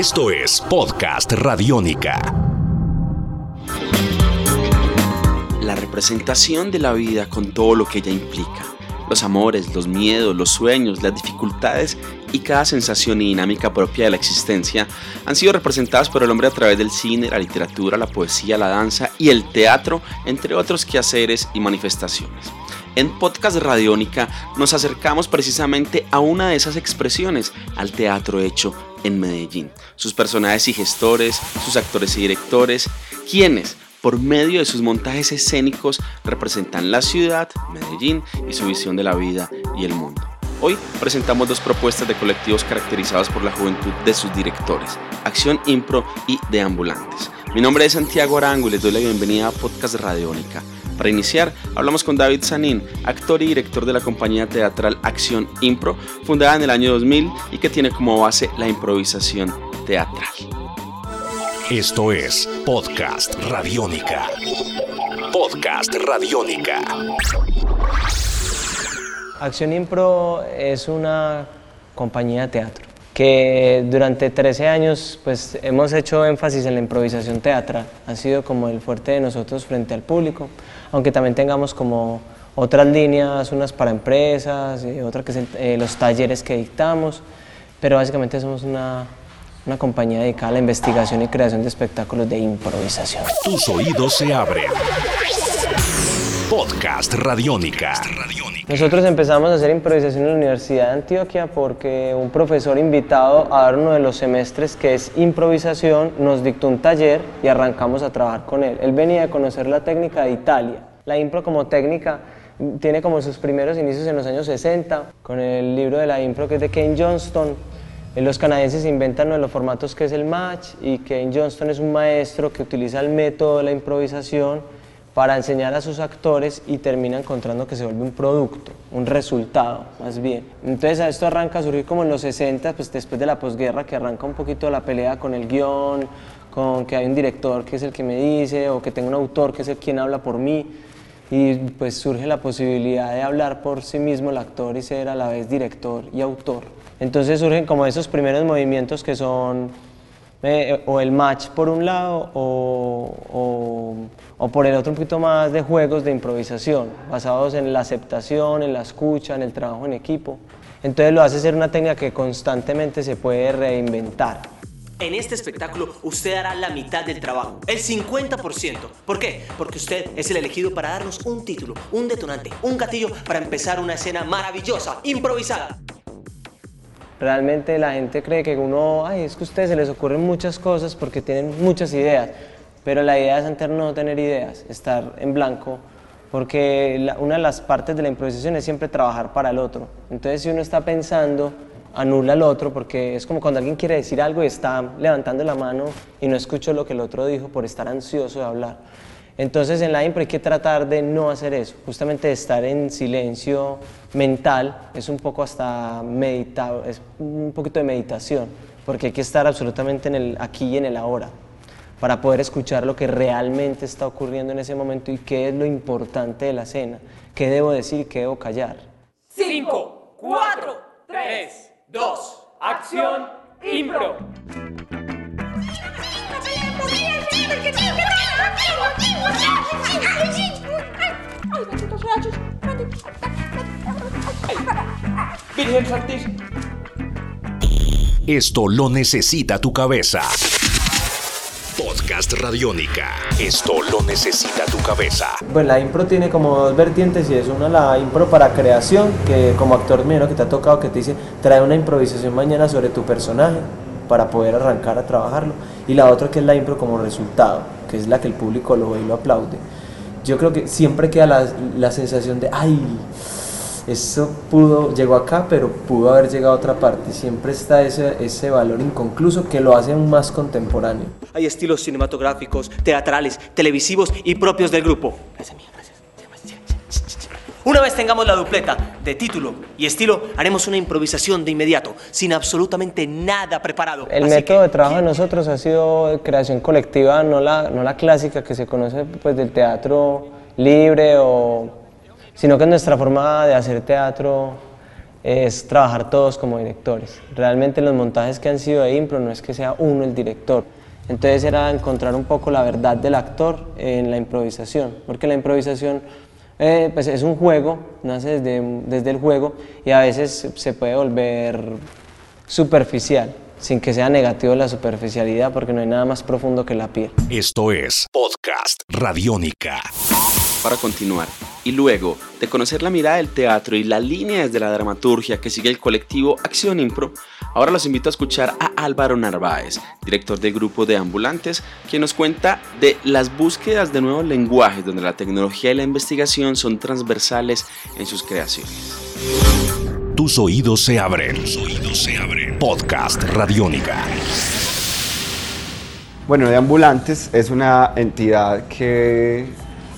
Esto es Podcast Radiónica. La representación de la vida con todo lo que ella implica. Los amores, los miedos, los sueños, las dificultades y cada sensación y dinámica propia de la existencia han sido representadas por el hombre a través del cine, la literatura, la poesía, la danza y el teatro, entre otros quehaceres y manifestaciones. En Podcast Radiónica nos acercamos precisamente a una de esas expresiones, al teatro hecho en Medellín. Sus personajes y gestores, sus actores y directores, quienes, por medio de sus montajes escénicos, representan la ciudad, Medellín, y su visión de la vida y el mundo. Hoy presentamos dos propuestas de colectivos caracterizados por la juventud de sus directores, Acción Impro y Deambulantes. Mi nombre es Santiago Arango y les doy la bienvenida a Podcast Radiónica para iniciar, hablamos con David Sanín, actor y director de la compañía teatral Acción Impro, fundada en el año 2000 y que tiene como base la improvisación teatral. Esto es Podcast Radiónica. Podcast Radiónica. Acción Impro es una compañía de teatro que durante 13 años pues hemos hecho énfasis en la improvisación teatral, ha sido como el fuerte de nosotros frente al público, aunque también tengamos como otras líneas, unas para empresas, y otras que son eh, los talleres que dictamos, pero básicamente somos una, una compañía dedicada a la investigación y creación de espectáculos de improvisación. Tus oídos se abren. Podcast Radiónica. Nosotros empezamos a hacer improvisación en la Universidad de Antioquia porque un profesor invitado a dar uno de los semestres que es improvisación nos dictó un taller y arrancamos a trabajar con él. Él venía a conocer la técnica de Italia. La impro como técnica tiene como sus primeros inicios en los años 60 con el libro de la impro que es de Kane Johnston. Eh, los canadienses inventan uno de los formatos que es el match y Kane Johnston es un maestro que utiliza el método de la improvisación para enseñar a sus actores y termina encontrando que se vuelve un producto, un resultado más bien. Entonces esto arranca a surgir como en los 60, pues después de la posguerra, que arranca un poquito la pelea con el guion, con que hay un director que es el que me dice, o que tengo un autor que es el quien habla por mí, y pues surge la posibilidad de hablar por sí mismo el actor y ser a la vez director y autor. Entonces surgen como esos primeros movimientos que son eh, o el match por un lado o, o, por el otro un poquito más de juegos de improvisación, basados en la aceptación, en la escucha, en el trabajo en equipo. Entonces lo hace ser una técnica que constantemente se puede reinventar. En este espectáculo usted hará la mitad del trabajo, el 50%. ¿Por qué? Porque usted es el elegido para darnos un título, un detonante, un gatillo para empezar una escena maravillosa, improvisada. Realmente la gente cree que uno, ay, es que a ustedes se les ocurren muchas cosas porque tienen muchas ideas, pero la idea es antes no tener ideas, estar en blanco, porque una de las partes de la improvisación es siempre trabajar para el otro. Entonces si uno está pensando, anula al otro, porque es como cuando alguien quiere decir algo y está levantando la mano y no escucho lo que el otro dijo por estar ansioso de hablar. Entonces en la impro hay que tratar de no hacer eso, justamente de estar en silencio mental, es un poco hasta meditado, es un poquito de meditación, porque hay que estar absolutamente en el aquí y en el ahora, para poder escuchar lo que realmente está ocurriendo en ese momento y qué es lo importante de la escena, qué debo decir, qué debo callar. 5, 4, 3, 2, acción, impro. Esto lo necesita tu cabeza. Podcast Radiónica. Esto lo necesita tu cabeza. Pues la impro tiene como dos vertientes y es una la impro para creación, que como actor mío que te ha tocado que te dice, trae una improvisación mañana sobre tu personaje para poder arrancar a trabajarlo. Y la otra que es la impro como resultado, que es la que el público lo ve y lo aplaude. Yo creo que siempre queda la, la sensación de, ay, eso pudo, llegó acá, pero pudo haber llegado a otra parte. Siempre está ese, ese valor inconcluso que lo hace aún más contemporáneo. Hay estilos cinematográficos, teatrales, televisivos y propios del grupo. Gracias, mía, gracias. Una vez tengamos la dupleta de título y estilo, haremos una improvisación de inmediato, sin absolutamente nada preparado. El método de trabajo de nosotros ha sido creación colectiva, no la, no la clásica que se conoce pues, del teatro libre, o, sino que es nuestra forma de hacer teatro es trabajar todos como directores. Realmente los montajes que han sido de impro no es que sea uno el director. Entonces era encontrar un poco la verdad del actor en la improvisación, porque la improvisación eh, pues es un juego, nace desde, desde el juego y a veces se puede volver superficial, sin que sea negativo la superficialidad, porque no hay nada más profundo que la piel. Esto es Podcast Radiónica. Para continuar, y luego de conocer la mirada del teatro y la línea desde la dramaturgia que sigue el colectivo Acción Impro, ahora los invito a escuchar a Álvaro Narváez, director del grupo de ambulantes, quien nos cuenta de las búsquedas de nuevos lenguajes donde la tecnología y la investigación son transversales en sus creaciones. Tus oídos se abren. Tus oídos se abren. Podcast Radiónica. Bueno, de Ambulantes es una entidad que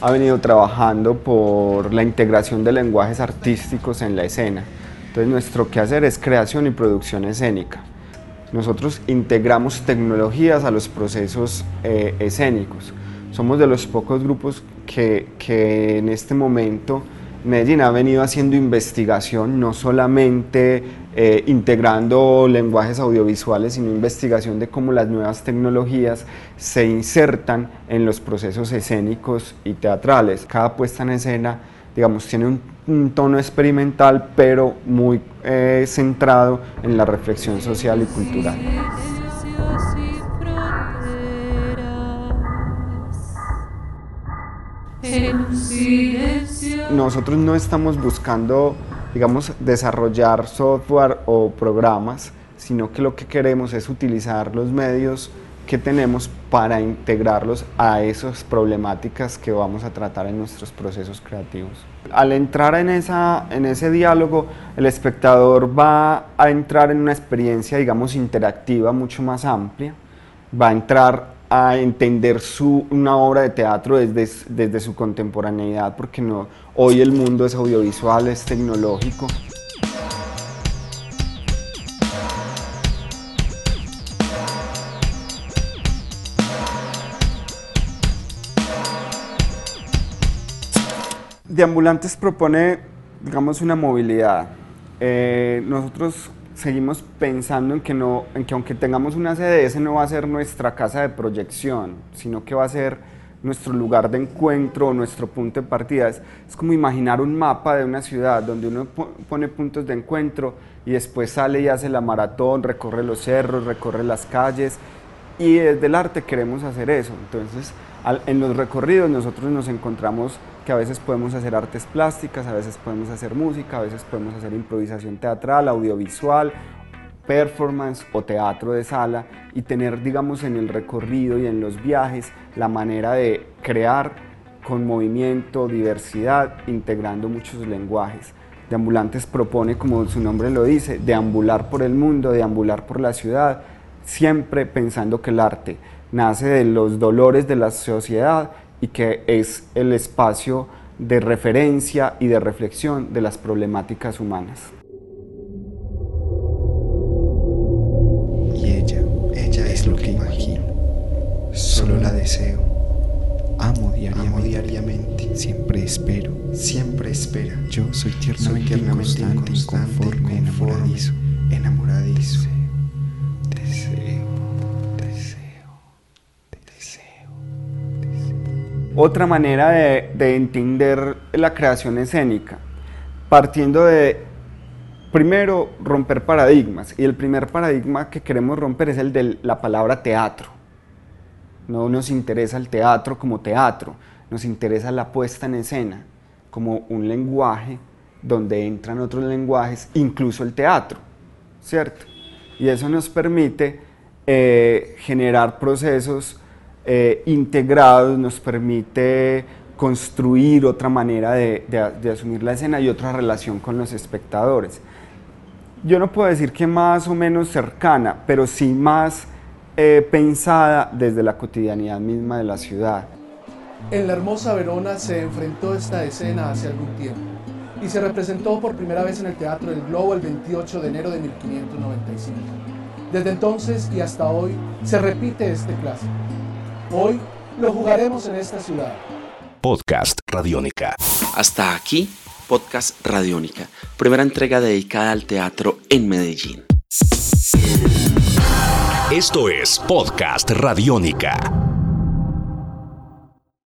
ha venido trabajando por la integración de lenguajes artísticos en la escena. Entonces nuestro quehacer es creación y producción escénica. Nosotros integramos tecnologías a los procesos eh, escénicos. Somos de los pocos grupos que, que en este momento Medellín ha venido haciendo investigación, no solamente eh, integrando lenguajes audiovisuales, sino investigación de cómo las nuevas tecnologías se insertan en los procesos escénicos y teatrales. Cada puesta en escena, digamos, tiene un, tono experimental, pero muy eh, centrado en la reflexión social y cultural. Nosotros no estamos buscando, digamos, desarrollar software o programas, sino que lo que queremos es utilizar los medios que tenemos para integrarlos a esas problemáticas que vamos a tratar en nuestros procesos creativos. Al entrar en, esa, en ese diálogo, el espectador va a entrar en una experiencia, digamos, interactiva mucho más amplia, va a entrar a entender su, una obra de teatro desde, desde su contemporaneidad, porque no, hoy el mundo es audiovisual, es tecnológico. Deambulantes propone, digamos, una movilidad. Eh, nosotros seguimos pensando en que, no, en que aunque tengamos una ese no va a ser nuestra casa de proyección, sino que va a ser nuestro lugar de encuentro, nuestro punto de partida. Es, como imaginar un mapa de una ciudad donde uno pone puntos de encuentro y después sale y hace la maratón, recorre los cerros, recorre las calles y desde el arte queremos hacer eso. Entonces, en los recorridos nosotros nos encontramos a veces podemos hacer artes plásticas, a veces podemos hacer música, a veces podemos hacer improvisación teatral, audiovisual, performance o teatro de sala y tener, digamos, en el recorrido y en los viajes la manera de crear con movimiento, diversidad, integrando muchos lenguajes. Deambulantes propone, como su nombre lo dice, deambular por el mundo, deambular por la ciudad, siempre pensando que el arte nace de los dolores de la sociedad y que es el espacio de referencia y de reflexión de las problemáticas humanas. Y ella, ella es lo que imagino, solo la deseo, amo diariamente, diariamente. siempre espero, siempre espera. Yo soy tiernamente, soy tiernamente inconstante, inconforme, enamoradizo, enamoradizo. Otra manera de, de, entender la creación escénica, partiendo de, primero, romper paradigmas. Y el primer paradigma que queremos romper es el de la palabra teatro. No nos interesa el teatro como teatro, nos interesa la puesta en escena como un lenguaje donde entran otros lenguajes, incluso el teatro, ¿cierto? Y eso nos permite eh, generar procesos eh, integrados nos permite construir otra manera de, asumir la escena y otra relación con los espectadores. Yo no puedo decir que más o menos cercana, pero sí más eh, pensada desde la cotidianidad misma de la ciudad. En la hermosa Verona se enfrentó esta escena hace algún tiempo y se representó por primera vez en el Teatro del Globo el 28 de enero de 1595. Desde entonces y hasta hoy se repite este clásico. Hoy lo jugaremos en esta ciudad. Podcast Radiónica. Hasta aquí, Podcast Radiónica, primera entrega dedicada al teatro en Medellín. Esto es Podcast Radiónica.